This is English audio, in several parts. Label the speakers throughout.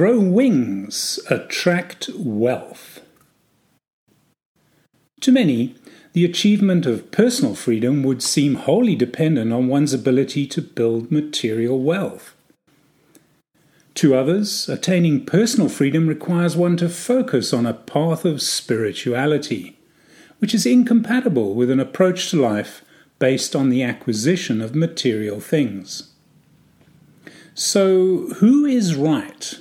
Speaker 1: grow wings, attract wealth. To many, the achievement of personal freedom would seem wholly dependent on one's ability to build material wealth. To others, attaining personal freedom requires one to focus on a path of spirituality, which is incompatible with an approach to life based on the acquisition of material things. So, who is right?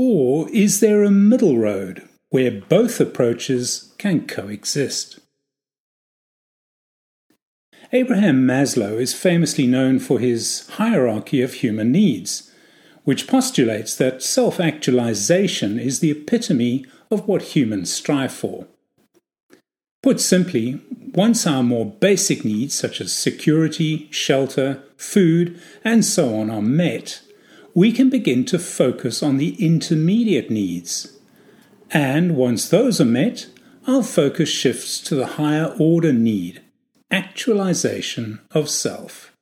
Speaker 1: Or is there a middle road where both approaches can coexist? Abraham Maslow is famously known for his hierarchy of human needs, which postulates that self actualization is the epitome of what humans strive for. Put simply, once our more basic needs, such as security, shelter, food, and so on, are met, we can begin to focus on the intermediate needs. And once those are met, our focus shifts to the higher order need actualization of self.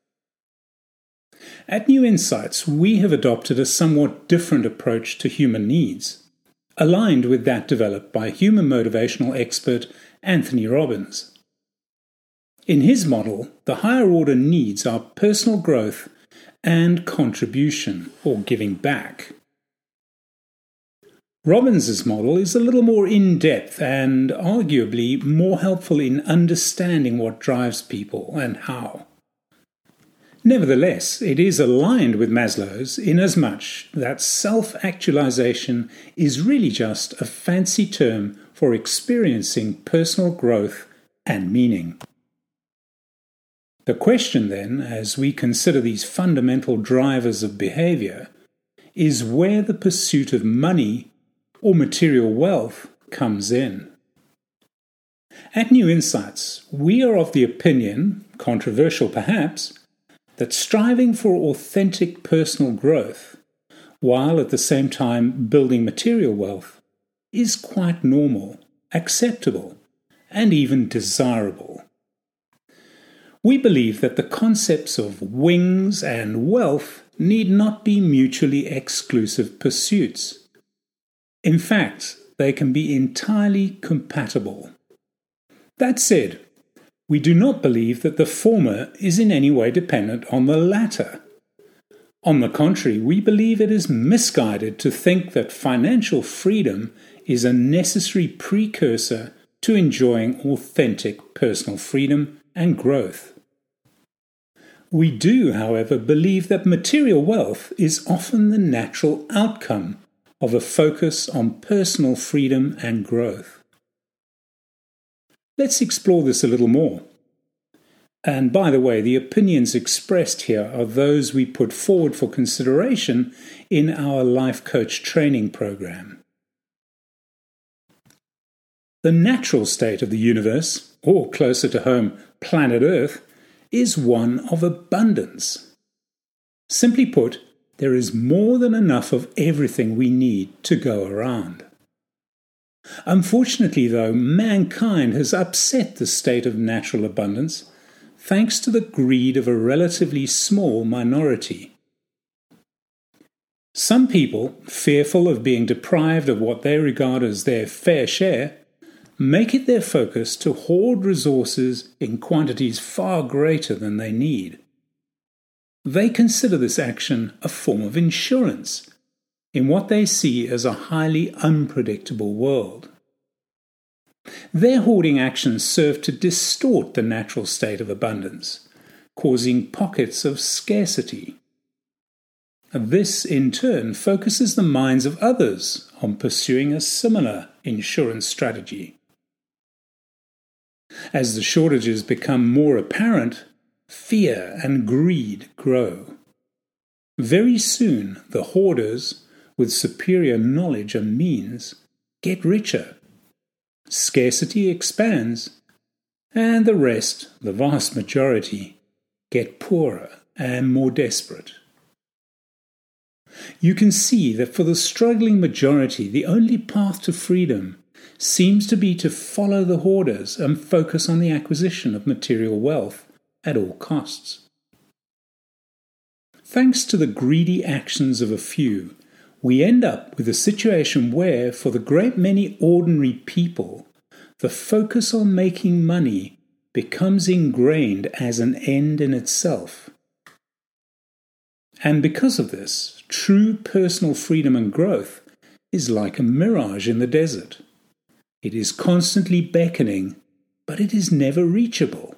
Speaker 1: At New Insights, we have adopted a somewhat different approach to human needs, aligned with that developed by human motivational expert Anthony Robbins. In his model, the higher order needs are personal growth and contribution, or giving back. Robbins's model is a little more in depth and arguably more helpful in understanding what drives people and how. Nevertheless, it is aligned with Maslow's inasmuch that self actualization is really just a fancy term for experiencing personal growth and meaning. The question, then, as we consider these fundamental drivers of behavior, is where the pursuit of money or material wealth comes in. At New Insights, we are of the opinion, controversial perhaps, that striving for authentic personal growth, while at the same time building material wealth, is quite normal, acceptable, and even desirable. We believe that the concepts of wings and wealth need not be mutually exclusive pursuits. In fact, they can be entirely compatible. That said, we do not believe that the former is in any way dependent on the latter. On the contrary, we believe it is misguided to think that financial freedom is a necessary precursor to enjoying authentic personal freedom and growth. We do, however, believe that material wealth is often the natural outcome of a focus on personal freedom and growth. Let's explore this a little more. And by the way, the opinions expressed here are those we put forward for consideration in our life coach training program. The natural state of the universe, or closer to home, planet Earth, is one of abundance. Simply put, there is more than enough of everything we need to go around. Unfortunately, though, mankind has upset the state of natural abundance thanks to the greed of a relatively small minority. Some people, fearful of being deprived of what they regard as their fair share, make it their focus to hoard resources in quantities far greater than they need. They consider this action a form of insurance in what they see as a highly unpredictable world. Their hoarding actions serve to distort the natural state of abundance, causing pockets of scarcity. This, in turn, focuses the minds of others on pursuing a similar insurance strategy. As the shortages become more apparent, fear and greed grow. Very soon, the hoarders, with superior knowledge and means, get richer. Scarcity expands, and the rest, the vast majority, get poorer and more desperate. You can see that for the struggling majority, the only path to freedom seems to be to follow the hoarders and focus on the acquisition of material wealth at all costs. Thanks to the greedy actions of a few, we end up with a situation where, for the great many ordinary people, the focus on making money becomes ingrained as an end in itself. And because of this, true personal freedom and growth is like a mirage in the desert. It is constantly beckoning, but it is never reachable.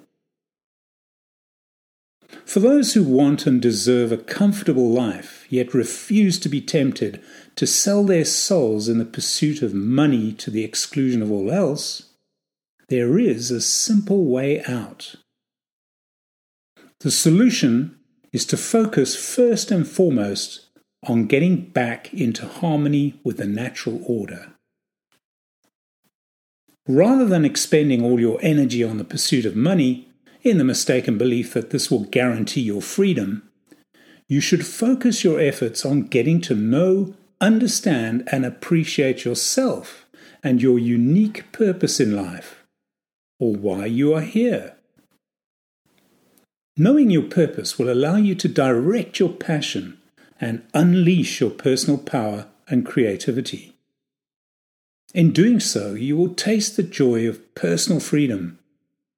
Speaker 1: For those who want and deserve a comfortable life, yet refuse to be tempted to sell their souls in the pursuit of money to the exclusion of all else, there is a simple way out. The solution is to focus first and foremost on getting back into harmony with the natural order. Rather than expending all your energy on the pursuit of money, in the mistaken belief that this will guarantee your freedom, you should focus your efforts on getting to know, understand, and appreciate yourself and your unique purpose in life, or why you are here. Knowing your purpose will allow you to direct your passion and unleash your personal power and creativity. In doing so, you will taste the joy of personal freedom,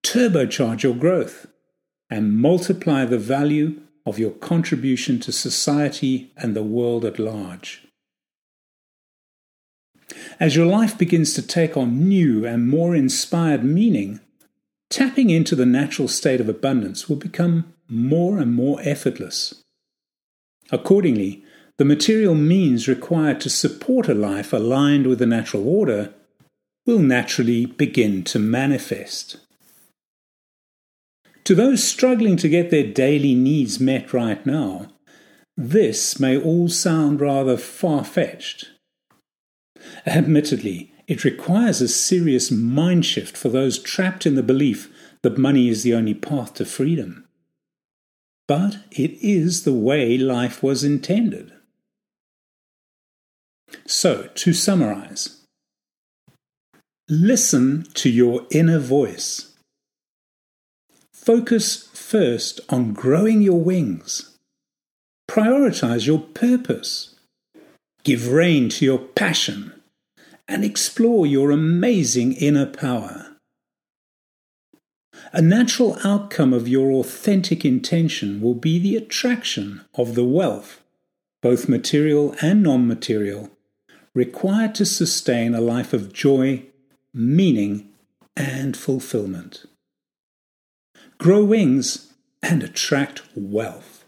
Speaker 1: turbocharge your growth, and multiply the value of your contribution to society and the world at large. As your life begins to take on new and more inspired meaning, tapping into the natural state of abundance will become more and more effortless. Accordingly, the material means required to support a life aligned with the natural order will naturally begin to manifest. To those struggling to get their daily needs met right now, this may all sound rather far fetched. Admittedly, it requires a serious mind shift for those trapped in the belief that money is the only path to freedom. But it is the way life was intended. So, to summarize, listen to your inner voice. Focus first on growing your wings. Prioritize your purpose. Give rein to your passion and explore your amazing inner power. A natural outcome of your authentic intention will be the attraction of the wealth, both material and non material, required to sustain a life of joy, meaning, and fulfillment. Grow wings and attract wealth.